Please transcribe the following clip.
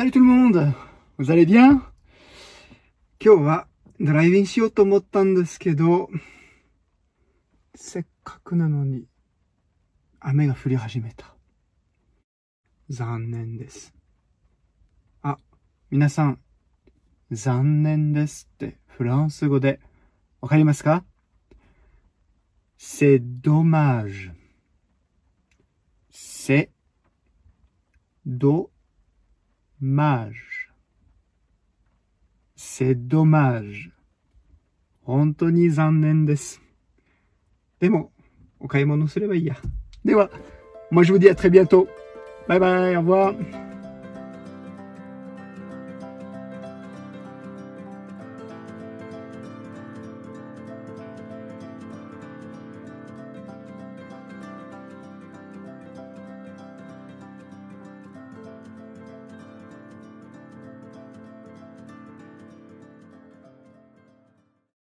Salut tout le monde! Vous allez bien? 今日はドライビングしようと思ったんですけど、せっかくなのに雨が降り始めた。残念です。あ、皆さん、残念ですってフランス語でわかりますか ?c'est dommage. c'est dommage. c'est dommage. 本当に残念です。でも、お買い物すればいいや。では、moi je vous dis à très bientôt. Bye bye, au revoir.